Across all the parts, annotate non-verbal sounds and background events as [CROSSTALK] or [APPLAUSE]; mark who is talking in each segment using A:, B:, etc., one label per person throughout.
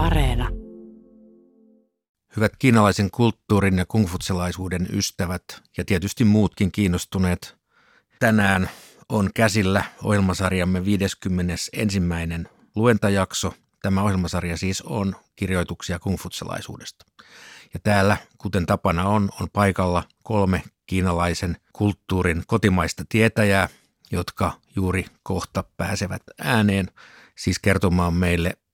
A: Areena.
B: Hyvät kiinalaisen kulttuurin ja kungfutselaisuuden ystävät ja tietysti muutkin kiinnostuneet, tänään on käsillä ohjelmasarjamme 51. luentajakso. Tämä ohjelmasarja siis on kirjoituksia kungfutselaisuudesta. Ja täällä, kuten tapana on, on paikalla kolme kiinalaisen kulttuurin kotimaista tietäjää, jotka juuri kohta pääsevät ääneen, siis kertomaan meille,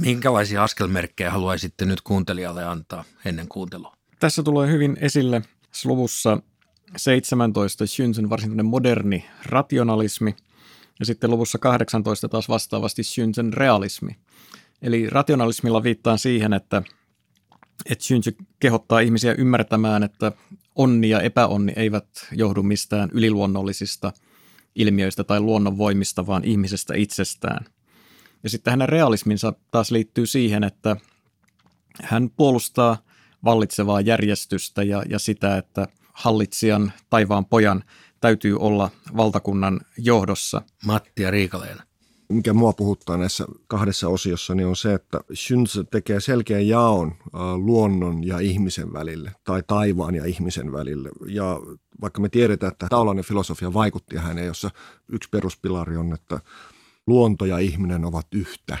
B: Minkälaisia askelmerkkejä haluaisitte nyt kuuntelijalle antaa ennen kuuntelua?
C: Tässä tulee hyvin esille luvussa 17 Shunzun varsin moderni rationalismi ja sitten luvussa 18 taas vastaavasti Shunzun realismi. Eli rationalismilla viittaan siihen, että, että Shunzu kehottaa ihmisiä ymmärtämään, että onni ja epäonni eivät johdu mistään yliluonnollisista ilmiöistä tai luonnonvoimista, vaan ihmisestä itsestään. Ja sitten hänen realisminsa taas liittyy siihen, että hän puolustaa vallitsevaa järjestystä ja, ja sitä, että hallitsijan taivaan pojan täytyy olla valtakunnan johdossa.
B: Matti ja Riikaleena.
D: Mikä mua puhuttaa näissä kahdessa osiossa, niin on se, että Shunzi tekee selkeän jaon luonnon ja ihmisen välille, tai taivaan ja ihmisen välille. Ja vaikka me tiedetään, että taulainen filosofia vaikutti häneen, jossa yksi peruspilari on, että luonto ja ihminen ovat yhtä,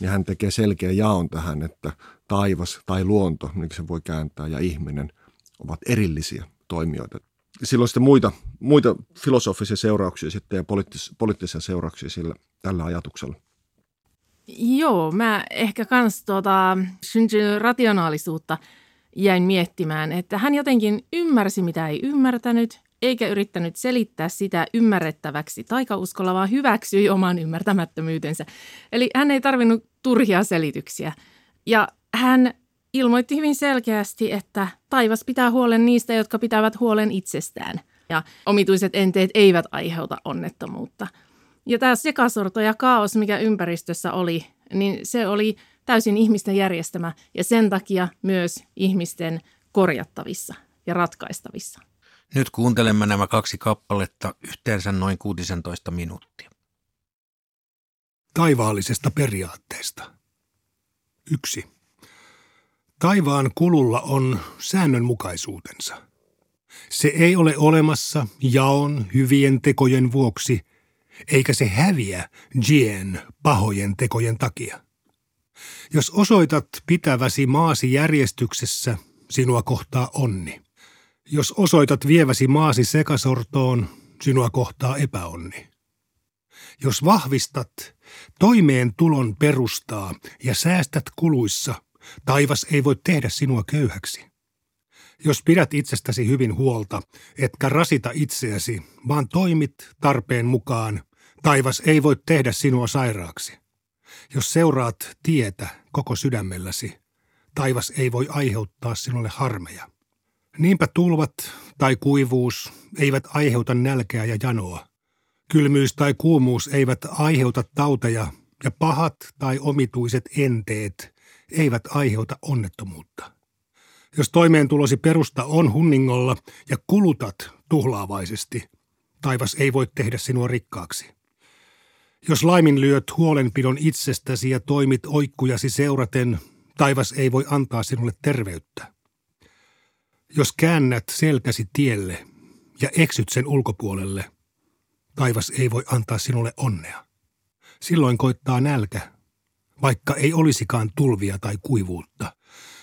D: niin hän tekee selkeän jaon tähän, että taivas tai luonto, niin se voi kääntää, ja ihminen ovat erillisiä toimijoita. Silloin sitten muita, muita filosofisia seurauksia sitten ja poliittis, poliittisia seurauksia sillä, tällä ajatuksella.
A: Joo, mä ehkä kans tuota, rationaalisuutta jäin miettimään, että hän jotenkin ymmärsi, mitä ei ymmärtänyt, eikä yrittänyt selittää sitä ymmärrettäväksi taikauskolla, vaan hyväksyi oman ymmärtämättömyytensä. Eli hän ei tarvinnut turhia selityksiä. Ja hän ilmoitti hyvin selkeästi, että taivas pitää huolen niistä, jotka pitävät huolen itsestään. Ja omituiset enteet eivät aiheuta onnettomuutta. Ja tämä sekasorto ja kaos, mikä ympäristössä oli, niin se oli täysin ihmisten järjestämä ja sen takia myös ihmisten korjattavissa ja ratkaistavissa.
B: Nyt kuuntelemme nämä kaksi kappaletta yhteensä noin 16 minuuttia.
E: Taivaallisesta periaatteesta. Yksi. Taivaan kululla on säännönmukaisuutensa. Se ei ole olemassa jaon hyvien tekojen vuoksi, eikä se häviä jien pahojen tekojen takia. Jos osoitat pitäväsi maasi järjestyksessä, sinua kohtaa onni. Jos osoitat vieväsi maasi sekasortoon, sinua kohtaa epäonni. Jos vahvistat toimeentulon perustaa ja säästät kuluissa, taivas ei voi tehdä sinua köyhäksi. Jos pidät itsestäsi hyvin huolta, etkä rasita itseäsi, vaan toimit tarpeen mukaan, taivas ei voi tehdä sinua sairaaksi. Jos seuraat tietä koko sydämelläsi, taivas ei voi aiheuttaa sinulle harmeja. Niinpä tulvat tai kuivuus eivät aiheuta nälkää ja janoa. Kylmyys tai kuumuus eivät aiheuta tauteja ja pahat tai omituiset enteet eivät aiheuta onnettomuutta. Jos toimeentulosi perusta on hunningolla ja kulutat tuhlaavaisesti, taivas ei voi tehdä sinua rikkaaksi. Jos laiminlyöt huolenpidon itsestäsi ja toimit oikkujasi seuraten, taivas ei voi antaa sinulle terveyttä. Jos käännät selkäsi tielle ja eksyt sen ulkopuolelle, taivas ei voi antaa sinulle onnea. Silloin koittaa nälkä, vaikka ei olisikaan tulvia tai kuivuutta.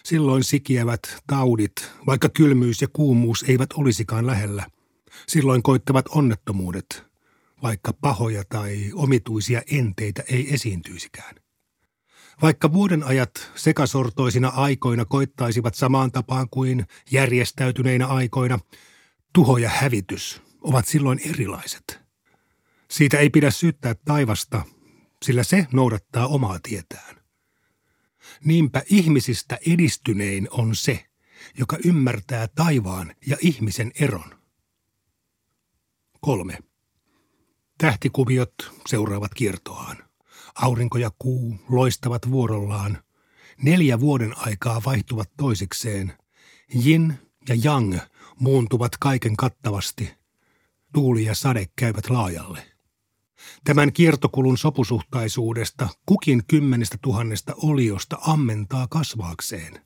E: Silloin sikiävät taudit, vaikka kylmyys ja kuumuus eivät olisikaan lähellä. Silloin koittavat onnettomuudet, vaikka pahoja tai omituisia enteitä ei esiintyisikään. Vaikka vuoden ajat sekasortoisina aikoina koittaisivat samaan tapaan kuin järjestäytyneinä aikoina, tuho ja hävitys ovat silloin erilaiset. Siitä ei pidä syyttää taivasta, sillä se noudattaa omaa tietään. Niinpä ihmisistä edistynein on se, joka ymmärtää taivaan ja ihmisen eron. Kolme. Tähtikuviot seuraavat kiertoaan. Aurinko ja kuu loistavat vuorollaan. Neljä vuoden aikaa vaihtuvat toisikseen. Jin ja Yang muuntuvat kaiken kattavasti. Tuuli ja sade käyvät laajalle. Tämän kiertokulun sopusuhtaisuudesta kukin kymmenestä tuhannesta oliosta ammentaa kasvaakseen.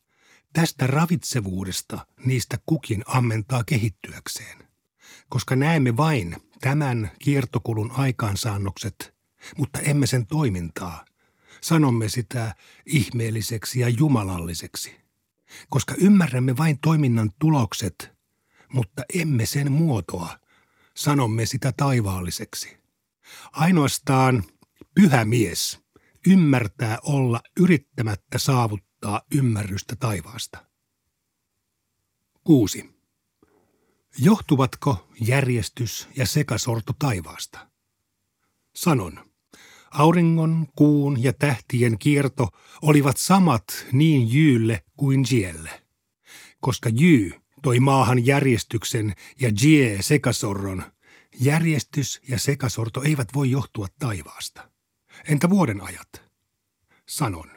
E: Tästä ravitsevuudesta niistä kukin ammentaa kehittyäkseen. Koska näemme vain tämän kiertokulun aikaansaannokset, mutta emme sen toimintaa, sanomme sitä ihmeelliseksi ja jumalalliseksi. Koska ymmärrämme vain toiminnan tulokset, mutta emme sen muotoa, sanomme sitä taivaalliseksi. Ainoastaan pyhä mies ymmärtää olla yrittämättä saavuttaa ymmärrystä taivaasta. 6. Johtuvatko järjestys ja sekasorto taivaasta? Sanon, auringon, kuun ja tähtien kierto olivat samat niin Jyylle kuin Jielle, koska Jy toi maahan järjestyksen ja Jie sekasorron – Järjestys ja sekasorto eivät voi johtua taivaasta. Entä vuoden ajat? Sanon.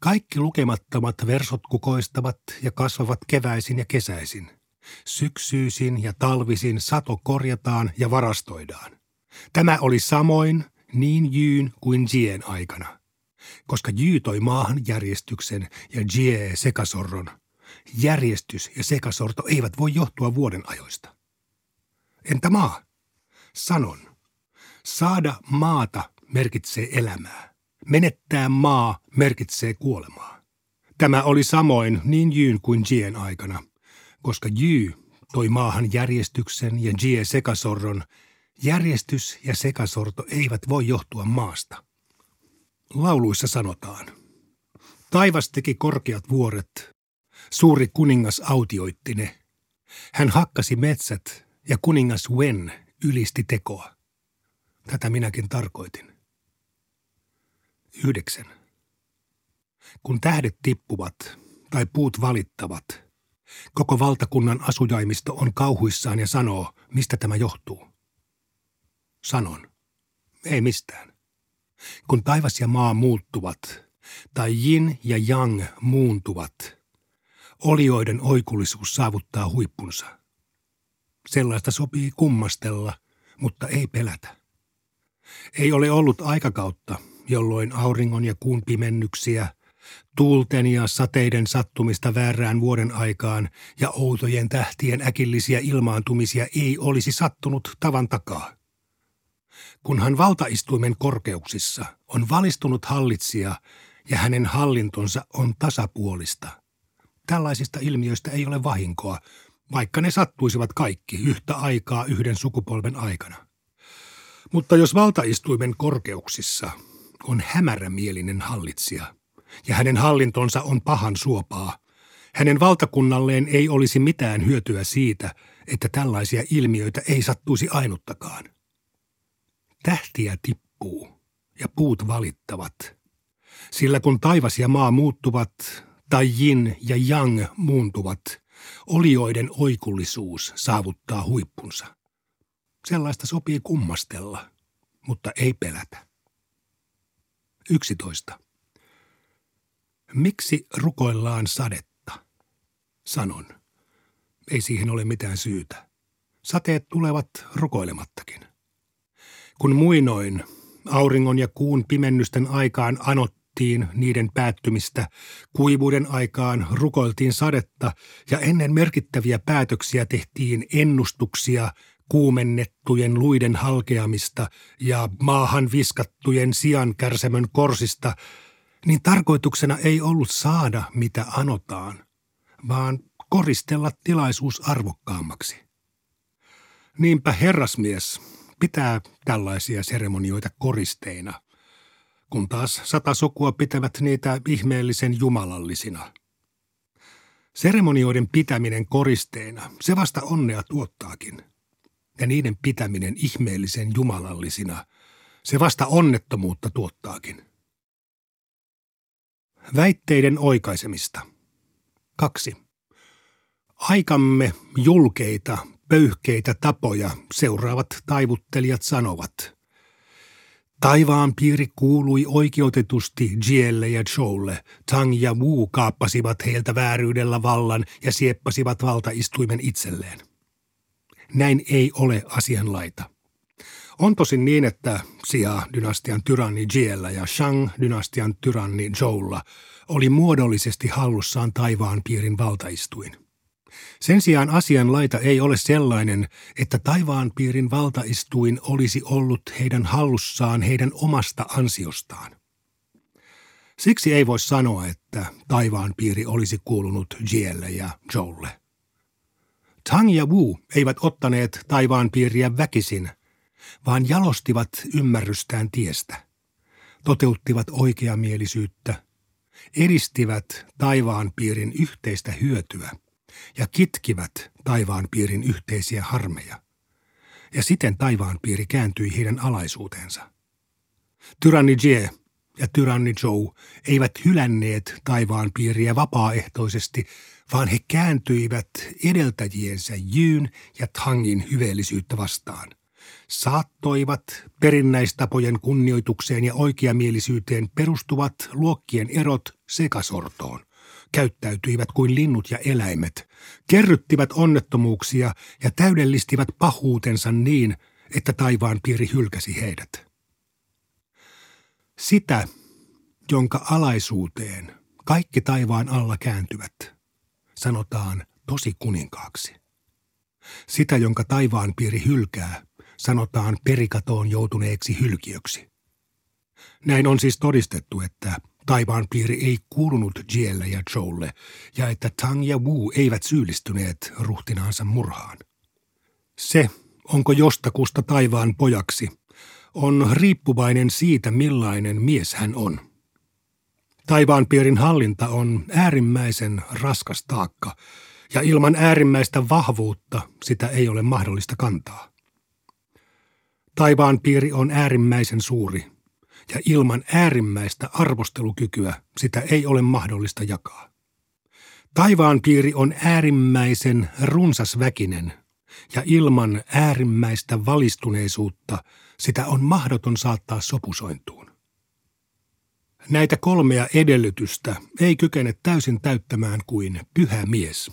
E: Kaikki lukemattomat versot kukoistavat ja kasvavat keväisin ja kesäisin. Syksyisin ja talvisin sato korjataan ja varastoidaan. Tämä oli samoin niin Jyyn kuin Jien aikana. Koska Jy toi maahan järjestyksen ja Jie sekasorron, järjestys ja sekasorto eivät voi johtua vuoden ajoista. Entä maa? Sanon. Saada maata merkitsee elämää. Menettää maa merkitsee kuolemaa. Tämä oli samoin niin Jyn kuin Jien aikana, koska Jy toi maahan järjestyksen ja Jie sekasorron. Järjestys ja sekasorto eivät voi johtua maasta. Lauluissa sanotaan. Taivas teki korkeat vuoret. Suuri kuningas autioitti ne. Hän hakkasi metsät ja kuningas Wen ylisti tekoa. Tätä minäkin tarkoitin. Yhdeksän. Kun tähdet tippuvat tai puut valittavat, koko valtakunnan asujaimisto on kauhuissaan ja sanoo, mistä tämä johtuu. Sanon, ei mistään. Kun taivas ja maa muuttuvat, tai yin ja yang muuntuvat, olioiden oikullisuus saavuttaa huippunsa. Sellaista sopii kummastella, mutta ei pelätä. Ei ole ollut aikakautta, jolloin auringon ja kuun pimennyksiä, tuulten ja sateiden sattumista väärään vuoden aikaan ja outojen tähtien äkillisiä ilmaantumisia ei olisi sattunut tavan takaa. Kunhan valtaistuimen korkeuksissa on valistunut hallitsija ja hänen hallintonsa on tasapuolista. Tällaisista ilmiöistä ei ole vahinkoa, vaikka ne sattuisivat kaikki yhtä aikaa yhden sukupolven aikana. Mutta jos valtaistuimen korkeuksissa on hämärämielinen hallitsija ja hänen hallintonsa on pahan suopaa, hänen valtakunnalleen ei olisi mitään hyötyä siitä, että tällaisia ilmiöitä ei sattuisi ainuttakaan. Tähtiä tippuu ja puut valittavat, sillä kun taivas ja maa muuttuvat tai jin ja yang muuntuvat – Olioiden oikullisuus saavuttaa huippunsa. Sellaista sopii kummastella, mutta ei pelätä. 11. Miksi rukoillaan sadetta? Sanon. Ei siihen ole mitään syytä. Sateet tulevat rukoilemattakin. Kun muinoin auringon ja kuun pimennysten aikaan anot odotettiin niiden päättymistä, kuivuuden aikaan rukoiltiin sadetta ja ennen merkittäviä päätöksiä tehtiin ennustuksia kuumennettujen luiden halkeamista ja maahan viskattujen sian kärsämön korsista, niin tarkoituksena ei ollut saada mitä anotaan, vaan koristella tilaisuus arvokkaammaksi. Niinpä herrasmies pitää tällaisia seremonioita koristeina – kun taas sata sukua pitävät niitä ihmeellisen jumalallisina. Seremonioiden pitäminen koristeina, se vasta onnea tuottaakin. Ja niiden pitäminen ihmeellisen jumalallisina, se vasta onnettomuutta tuottaakin. Väitteiden oikaisemista. 2. Aikamme julkeita, pöyhkeitä tapoja seuraavat taivuttelijat sanovat – Taivaan piiri kuului oikeutetusti Jielle ja Joelle. Tang ja Wu kaappasivat heiltä vääryydellä vallan ja sieppasivat valtaistuimen itselleen. Näin ei ole asianlaita. On tosin niin, että Xia-dynastian tyranni Jiellä ja Shang-dynastian tyranni Zhoulla oli muodollisesti hallussaan taivaan piirin valtaistuin – sen sijaan asian laita ei ole sellainen, että taivaan piirin valtaistuin olisi ollut heidän hallussaan heidän omasta ansiostaan. Siksi ei voi sanoa, että taivaan piiri olisi kuulunut Jielle ja Joelle. Tang ja Wu eivät ottaneet taivaan piiriä väkisin, vaan jalostivat ymmärrystään tiestä, toteuttivat oikeamielisyyttä, edistivät taivaan piirin yhteistä hyötyä – ja kitkivät taivaan piirin yhteisiä harmeja. Ja siten taivaan piiri kääntyi heidän alaisuuteensa. Tyranni Jie ja tyranni Joe eivät hylänneet taivaan piiriä vapaaehtoisesti, vaan he kääntyivät edeltäjiensä Jyyn ja Tangin hyveellisyyttä vastaan. Saattoivat perinnäistapojen kunnioitukseen ja oikeamielisyyteen perustuvat luokkien erot sekasortoon käyttäytyivät kuin linnut ja eläimet, kerryttivät onnettomuuksia ja täydellistivät pahuutensa niin, että taivaan piiri hylkäsi heidät. Sitä, jonka alaisuuteen kaikki taivaan alla kääntyvät, sanotaan tosi kuninkaaksi. Sitä, jonka taivaan piiri hylkää, sanotaan perikatoon joutuneeksi hylkiöksi. Näin on siis todistettu, että taivaan piiri ei kuulunut Jielle ja Joelle ja että Tang ja Wu eivät syyllistyneet ruhtinaansa murhaan. Se, onko jostakusta taivaan pojaksi, on riippuvainen siitä, millainen mies hän on. Taivaanpiirin hallinta on äärimmäisen raskas taakka, ja ilman äärimmäistä vahvuutta sitä ei ole mahdollista kantaa. Taivaanpiiri on äärimmäisen suuri – ja ilman äärimmäistä arvostelukykyä sitä ei ole mahdollista jakaa. Taivaan piiri on äärimmäisen runsasväkinen ja ilman äärimmäistä valistuneisuutta sitä on mahdoton saattaa sopusointuun. Näitä kolmea edellytystä ei kykene täysin täyttämään kuin pyhä mies.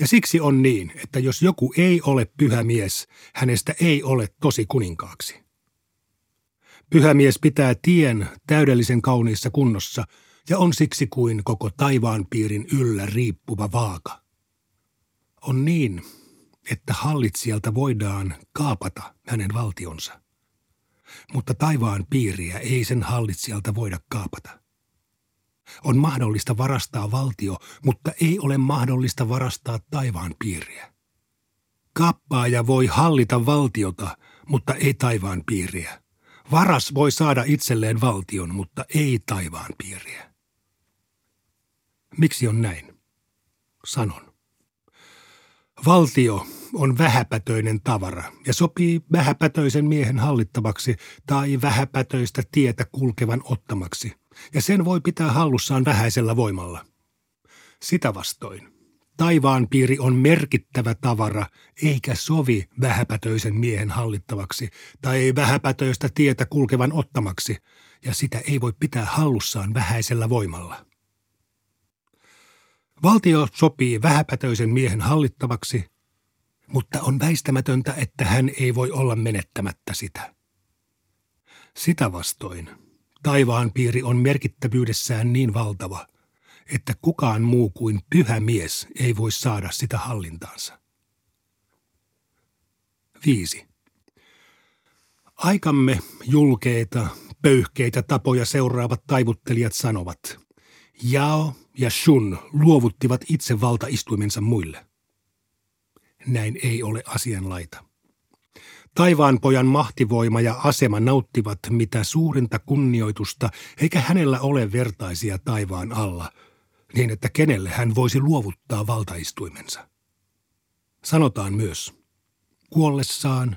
E: Ja siksi on niin, että jos joku ei ole pyhä mies, hänestä ei ole tosi kuninkaaksi. Pyhämies pitää tien täydellisen kauniissa kunnossa ja on siksi kuin koko taivaan piirin yllä riippuva vaaka. On niin, että hallitsijalta voidaan kaapata hänen valtionsa. Mutta taivaan piiriä ei sen hallitsijalta voida kaapata. On mahdollista varastaa valtio, mutta ei ole mahdollista varastaa taivaan piiriä. Kaappaaja voi hallita valtiota, mutta ei taivaan piiriä. Varas voi saada itselleen valtion, mutta ei taivaan piiriä. Miksi on näin? Sanon. Valtio on vähäpätöinen tavara ja sopii vähäpätöisen miehen hallittavaksi tai vähäpätöistä tietä kulkevan ottamaksi, ja sen voi pitää hallussaan vähäisellä voimalla. Sitä vastoin Taivaan piiri on merkittävä tavara, eikä sovi vähäpätöisen miehen hallittavaksi tai vähäpätöistä tietä kulkevan ottamaksi, ja sitä ei voi pitää hallussaan vähäisellä voimalla. Valtio sopii vähäpätöisen miehen hallittavaksi, mutta on väistämätöntä, että hän ei voi olla menettämättä sitä. Sitä vastoin taivaan piiri on merkittävyydessään niin valtava, että kukaan muu kuin pyhä mies ei voi saada sitä hallintaansa. 5. Aikamme julkeita, pöyhkeitä tapoja seuraavat taivuttelijat sanovat, Jao ja Shun luovuttivat itse valtaistuimensa muille. Näin ei ole asianlaita. Taivaanpojan mahtivoima ja asema nauttivat mitä suurinta kunnioitusta, eikä hänellä ole vertaisia taivaan alla – niin että kenelle hän voisi luovuttaa valtaistuimensa. Sanotaan myös, kuollessaan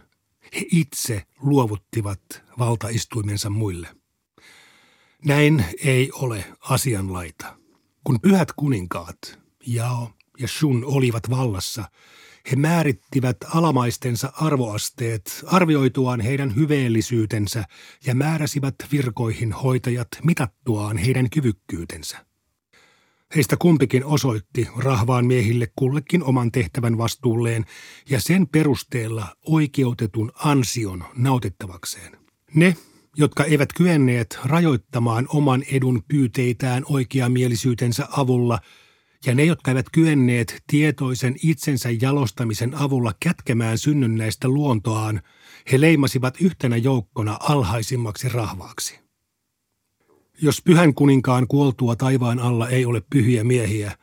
E: he itse luovuttivat valtaistuimensa muille. Näin ei ole asianlaita. Kun pyhät kuninkaat, Jao ja Shun olivat vallassa, he määrittivät alamaistensa arvoasteet arvioituaan heidän hyveellisyytensä ja määräsivät virkoihin hoitajat mitattuaan heidän kyvykkyytensä. Heistä kumpikin osoitti rahvaan miehille kullekin oman tehtävän vastuulleen ja sen perusteella oikeutetun ansion nautittavakseen. Ne, jotka eivät kyenneet rajoittamaan oman edun pyyteitään oikeamielisyytensä avulla, ja ne, jotka eivät kyenneet tietoisen itsensä jalostamisen avulla kätkemään synnynnäistä luontoaan, he leimasivat yhtenä joukkona alhaisimmaksi rahvaaksi. Jos pyhän kuninkaan kuoltua taivaan alla ei ole pyhiä miehiä,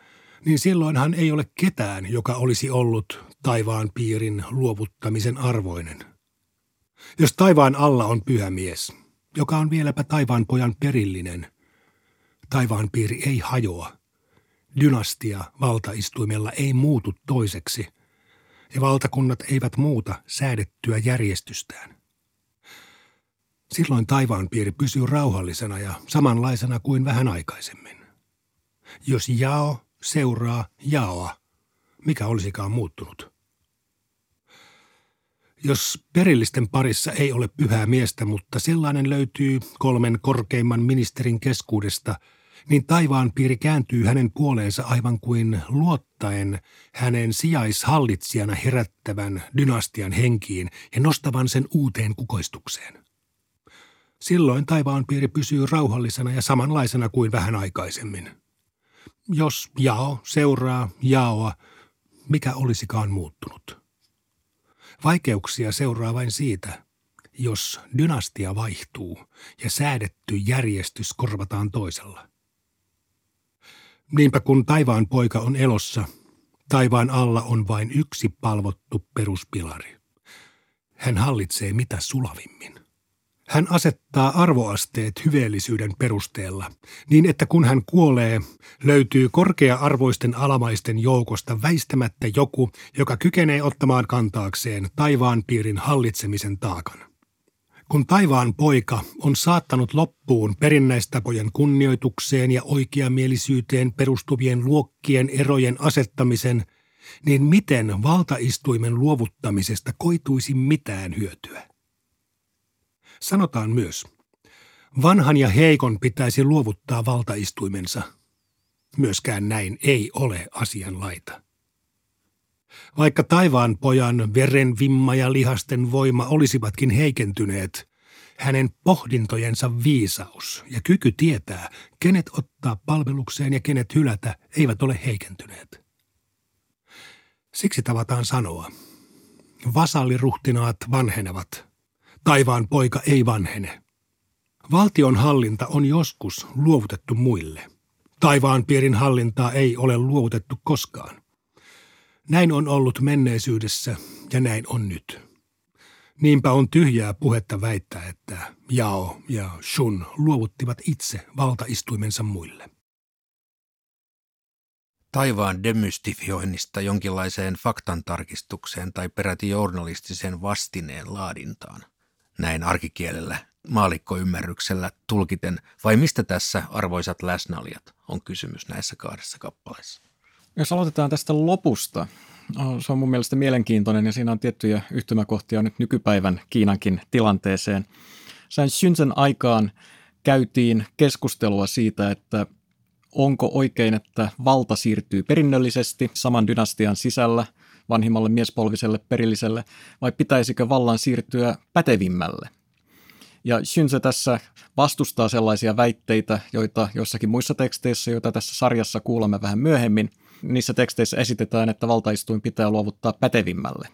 E: niin silloinhan ei ole ketään, joka olisi ollut taivaan piirin luovuttamisen arvoinen. Jos taivaan alla on pyhä mies, joka on vieläpä taivaan pojan perillinen, taivaan piiri ei hajoa. Dynastia valtaistuimella ei muutu toiseksi, ja valtakunnat eivät muuta säädettyä järjestystään. Silloin taivaanpiiri pysyy rauhallisena ja samanlaisena kuin vähän aikaisemmin. Jos jao seuraa jaoa, mikä olisikaan muuttunut? Jos perillisten parissa ei ole pyhää miestä, mutta sellainen löytyy kolmen korkeimman ministerin keskuudesta, niin taivaan piiri kääntyy hänen puoleensa aivan kuin luottaen hänen sijaishallitsijana herättävän dynastian henkiin ja nostavan sen uuteen kukoistukseen. Silloin taivaanpiiri pysyy rauhallisena ja samanlaisena kuin vähän aikaisemmin. Jos jao seuraa jaoa, mikä olisikaan muuttunut? Vaikeuksia seuraa vain siitä, jos dynastia vaihtuu ja säädetty järjestys korvataan toisella. Niinpä kun taivaan poika on elossa, taivaan alla on vain yksi palvottu peruspilari. Hän hallitsee mitä sulavimmin. Hän asettaa arvoasteet hyveellisyyden perusteella, niin että kun hän kuolee, löytyy korkea-arvoisten alamaisten joukosta väistämättä joku, joka kykenee ottamaan kantaakseen taivaan piirin hallitsemisen taakan. Kun taivaan poika on saattanut loppuun perinnäistapojen kunnioitukseen ja oikeamielisyyteen perustuvien luokkien erojen asettamisen, niin miten valtaistuimen luovuttamisesta koituisi mitään hyötyä? Sanotaan myös, vanhan ja heikon pitäisi luovuttaa valtaistuimensa. Myöskään näin ei ole asianlaita. Vaikka taivaan pojan veren vimma ja lihasten voima olisivatkin heikentyneet, hänen pohdintojensa viisaus ja kyky tietää, kenet ottaa palvelukseen ja kenet hylätä, eivät ole heikentyneet. Siksi tavataan sanoa, vasalliruhtinaat vanhenevat – Taivaan poika ei vanhene. Valtion hallinta on joskus luovutettu muille. Taivaan piirin hallintaa ei ole luovutettu koskaan. Näin on ollut menneisyydessä ja näin on nyt. Niinpä on tyhjää puhetta väittää, että Jao ja Shun luovuttivat itse valtaistuimensa muille.
B: Taivaan demystifioinnista jonkinlaiseen faktantarkistukseen tai peräti journalistiseen vastineen laadintaan näin arkikielellä maalikkoymmärryksellä tulkiten, vai mistä tässä arvoisat läsnäolijat on kysymys näissä kahdessa kappaleessa?
C: Jos aloitetaan tästä lopusta, se on mun mielestä mielenkiintoinen ja siinä on tiettyjä yhtymäkohtia nyt nykypäivän Kiinankin tilanteeseen. Sain Shunzen aikaan käytiin keskustelua siitä, että onko oikein, että valta siirtyy perinnöllisesti saman dynastian sisällä – vanhimmalle miespolviselle perilliselle, vai pitäisikö vallan siirtyä pätevimmälle? Ja Shunse tässä vastustaa sellaisia väitteitä, joita jossakin muissa teksteissä, joita tässä sarjassa kuulemme vähän myöhemmin, niissä teksteissä esitetään, että valtaistuin pitää luovuttaa pätevimmälle.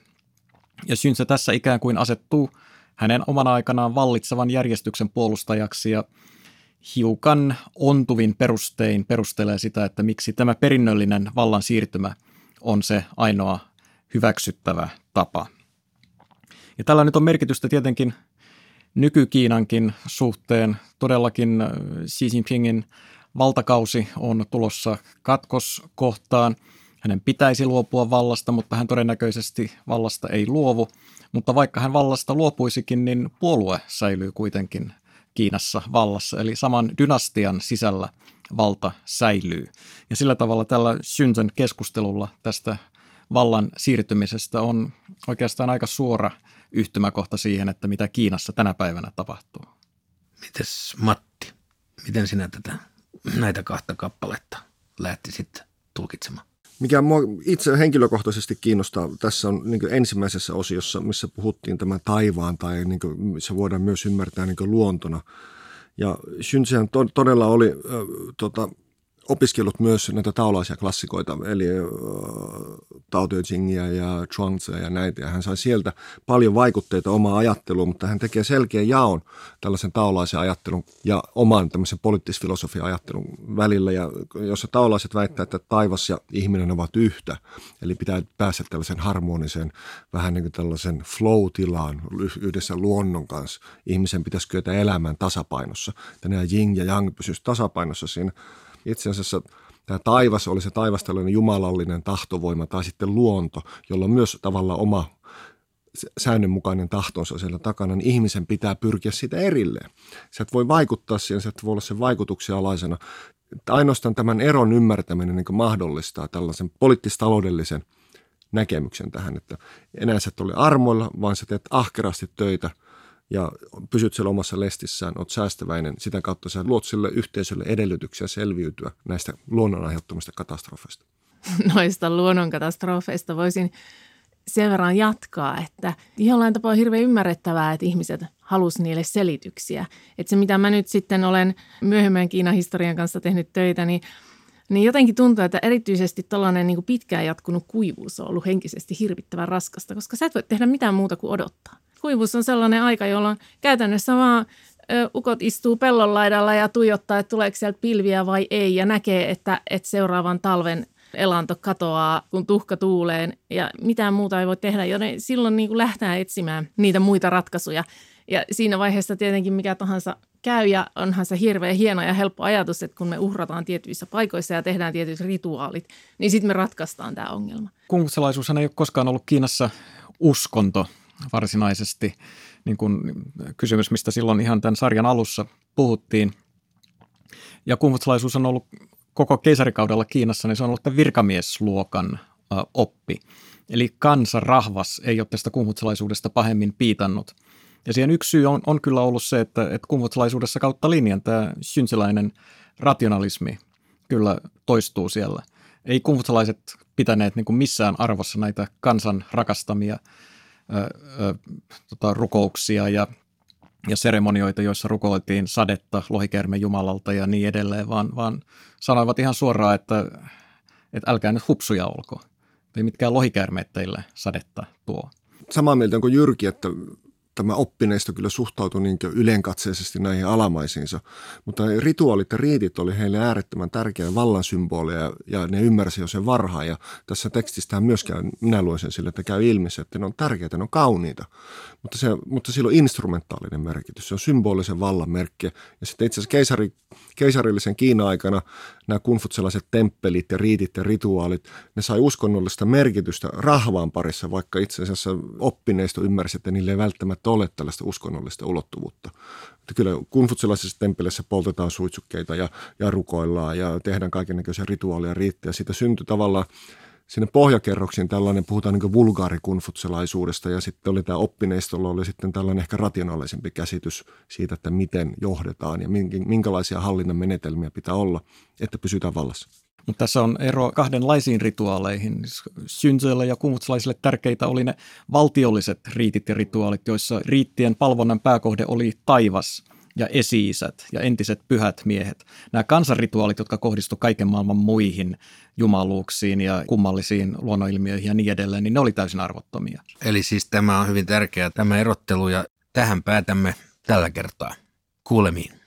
C: Ja Shunse tässä ikään kuin asettuu hänen omana aikanaan vallitsevan järjestyksen puolustajaksi ja hiukan ontuvin perustein perustelee sitä, että miksi tämä perinnöllinen vallan siirtymä on se ainoa hyväksyttävä tapa. Ja tällä nyt on merkitystä tietenkin nykykiinankin suhteen. Todellakin äh, Xi Jinpingin valtakausi on tulossa katkoskohtaan. Hänen pitäisi luopua vallasta, mutta hän todennäköisesti vallasta ei luovu. Mutta vaikka hän vallasta luopuisikin, niin puolue säilyy kuitenkin Kiinassa vallassa. Eli saman dynastian sisällä valta säilyy. Ja sillä tavalla tällä Shunzen keskustelulla tästä vallan siirtymisestä on oikeastaan aika suora yhtymäkohta siihen, että mitä Kiinassa tänä päivänä tapahtuu.
B: Mites Matti, miten sinä tätä, näitä kahta kappaletta lähtisit tulkitsemaan?
D: Mikä mua itse henkilökohtaisesti kiinnostaa tässä on niin ensimmäisessä osiossa, missä puhuttiin tämän taivaan tai niin kuin, se voidaan myös ymmärtää niin luontona. Ja Shunsehan to, todella oli äh, tota, opiskellut myös näitä taulaisia klassikoita, eli Tao Te Chingia ja Chuangzia ja näitä, ja hän sai sieltä paljon vaikutteita omaa ajatteluun, mutta hän tekee selkeän jaon tällaisen taulaisen ajattelun ja oman tämmöisen poliittis-filosofian ajattelun välillä, ja jossa taulaiset väittää, että taivas ja ihminen ovat yhtä, eli pitää päästä tällaisen harmonisen, vähän niin kuin tällaisen flow-tilaan yhdessä luonnon kanssa. Ihmisen pitäisi kyetä elämään tasapainossa, nämä yin ja yang pysyisivät tasapainossa siinä itse asiassa tämä taivas oli se taivas tällainen jumalallinen tahtovoima tai sitten luonto, jolla on myös tavallaan oma säännönmukainen tahtonsa siellä takana, niin ihmisen pitää pyrkiä siitä erilleen. Sä et voi vaikuttaa siihen, sä et voi olla sen vaikutuksia alaisena. Ainoastaan tämän eron ymmärtäminen niin mahdollistaa tällaisen poliittis-taloudellisen näkemyksen tähän, että enää sä et ole armoilla, vaan sä teet ahkerasti töitä – ja pysyt siellä omassa lestissään, oot säästäväinen, sitä kautta sä luot sille yhteisölle edellytyksiä selviytyä näistä luonnon aiheuttamista katastrofeista. [LAUGHS]
A: Noista luonnonkatastrofeista voisin sen verran jatkaa, että jollain tapaa on hirveän ymmärrettävää, että ihmiset halus niille selityksiä. Että se, mitä mä nyt sitten olen myöhemmän Kiinan historian kanssa tehnyt töitä, niin niin jotenkin tuntuu, että erityisesti tällainen niin pitkään jatkunut kuivuus on ollut henkisesti hirvittävän raskasta, koska sä et voi tehdä mitään muuta kuin odottaa. Kuivuus on sellainen aika, jolloin käytännössä vaan ukot istuu pellon laidalla ja tuijottaa, että tuleeko sieltä pilviä vai ei ja näkee, että, että seuraavan talven elanto katoaa, kun tuhka tuuleen ja mitään muuta ei voi tehdä, joten silloin niin kuin lähtee etsimään niitä muita ratkaisuja. Ja siinä vaiheessa tietenkin mikä tahansa käy ja onhan se hirveän hieno ja helppo ajatus, että kun me uhrataan tietyissä paikoissa ja tehdään tietyt rituaalit, niin sitten me ratkaistaan tämä ongelma.
C: Kungfutsalaisuushan ei ole koskaan ollut Kiinassa uskonto varsinaisesti niin kuin kysymys, mistä silloin ihan tämän sarjan alussa puhuttiin. Ja kungfutsalaisuus on ollut koko keisarikaudella Kiinassa, niin se on ollut virkamiesluokan oppi. Eli kansa rahvas ei ole tästä kungfutsalaisuudesta pahemmin piitannut. Ja siihen yksi syy on, on kyllä ollut se, että, että kungfutsalaisuudessa kautta linjan tämä synsiläinen rationalismi kyllä toistuu siellä. Ei kungfutsalaiset pitäneet niin kuin missään arvossa näitä kansan rakastamia tota, rukouksia ja, ja seremonioita, joissa rukoiltiin sadetta lohikermen jumalalta ja niin edelleen, vaan, vaan sanoivat ihan suoraan, että, että älkää nyt hupsuja olko. Ei mitkään lohikäärmeet teille sadetta tuo.
D: Samaa mieltä kuin Jyrki, että tämä oppineisto kyllä suhtautui niin ylenkatseisesti näihin alamaisiinsa, mutta rituaalit ja riitit oli heille äärettömän tärkeä vallan symboleja ja ne ymmärsi jo sen varhaan. Ja tässä tekstistä myöskään, minä luen sen sille, että käy ilmi että ne on tärkeitä, ne on kauniita, mutta, se, mutta sillä on instrumentaalinen merkitys, se on symbolisen vallan merkki. Ja sitten itse asiassa keisari, keisarillisen Kiina-aikana nämä kunfutselaiset temppelit ja riitit ja rituaalit, ne sai uskonnollista merkitystä rahvaan parissa, vaikka itse asiassa oppineisto ymmärsi, että niille ei välttämättä ole tällaista uskonnollista ulottuvuutta. Että kyllä kunfutselaisissa temppeleissä poltetaan suitsukkeita ja, ja rukoillaan ja tehdään kaikenlaisia rituaalia riittää. Siitä syntyi tavallaan sinne pohjakerroksiin tällainen, puhutaan niin vulgaarikunfutselaisuudesta ja sitten oli tämä oppineistolla oli sitten tällainen ehkä rationaalisempi käsitys siitä, että miten johdetaan ja minkälaisia hallinnan menetelmiä pitää olla, että pysytään vallassa.
C: Mutta tässä on ero kahdenlaisiin rituaaleihin. Synsyille ja kumutsalaisille tärkeitä oli ne valtiolliset riitit ja rituaalit, joissa riittien palvonnan pääkohde oli taivas ja esiisät ja entiset pyhät miehet. Nämä kansanrituaalit, jotka kohdistuivat kaiken maailman muihin jumaluuksiin ja kummallisiin luonnonilmiöihin ja niin edelleen, niin ne oli täysin arvottomia.
B: Eli siis tämä on hyvin tärkeä tämä erottelu ja tähän päätämme tällä kertaa. Kuulemiin.